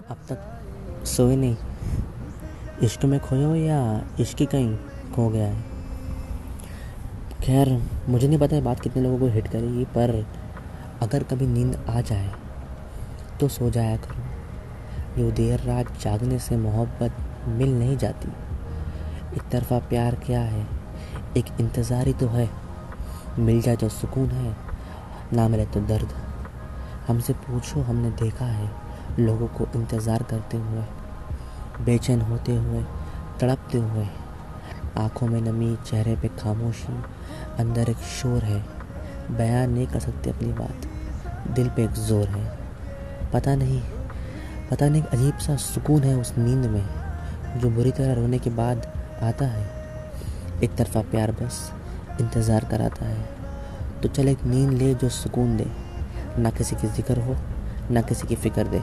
अब तक सोए नहीं। इश्क में खोए हो या इश्क कहीं खो गया है? खैर, मुझे नहीं पता है बात कितने लोगों को हिट करेगी, पर अगर कभी नींद आ जाए तो सो जाया करो। यो देर रात जागने से मोहब्बत मिल नहीं जाती, एक तरफा प्यार क्या है? एक इंतज़ार तो है। मिल जाए तो सुकून है, ना मिले तो दर्द। हमसे पूछो, हमने देखा है। लोगों को इंतज़ार करते हुए, बेचैन होते हुए, तड़पते हुए, आँखों में नमी, चेहरे पे खामोशी, अंदर एक शोर है। बयान नहीं कर सकते अपनी बात, दिल पे एक ज़ोर है। पता नहीं पता नहीं अजीब सा सुकून है उस नींद में, जो बुरी तरह रोने के बाद आता है। एक तरफा प्यार बस इंतज़ार कराता है। तो चल एक नींद ले जो सुकून दे, ना किसी की ज़िक्र हो, ना किसी की फ़िक्र दे।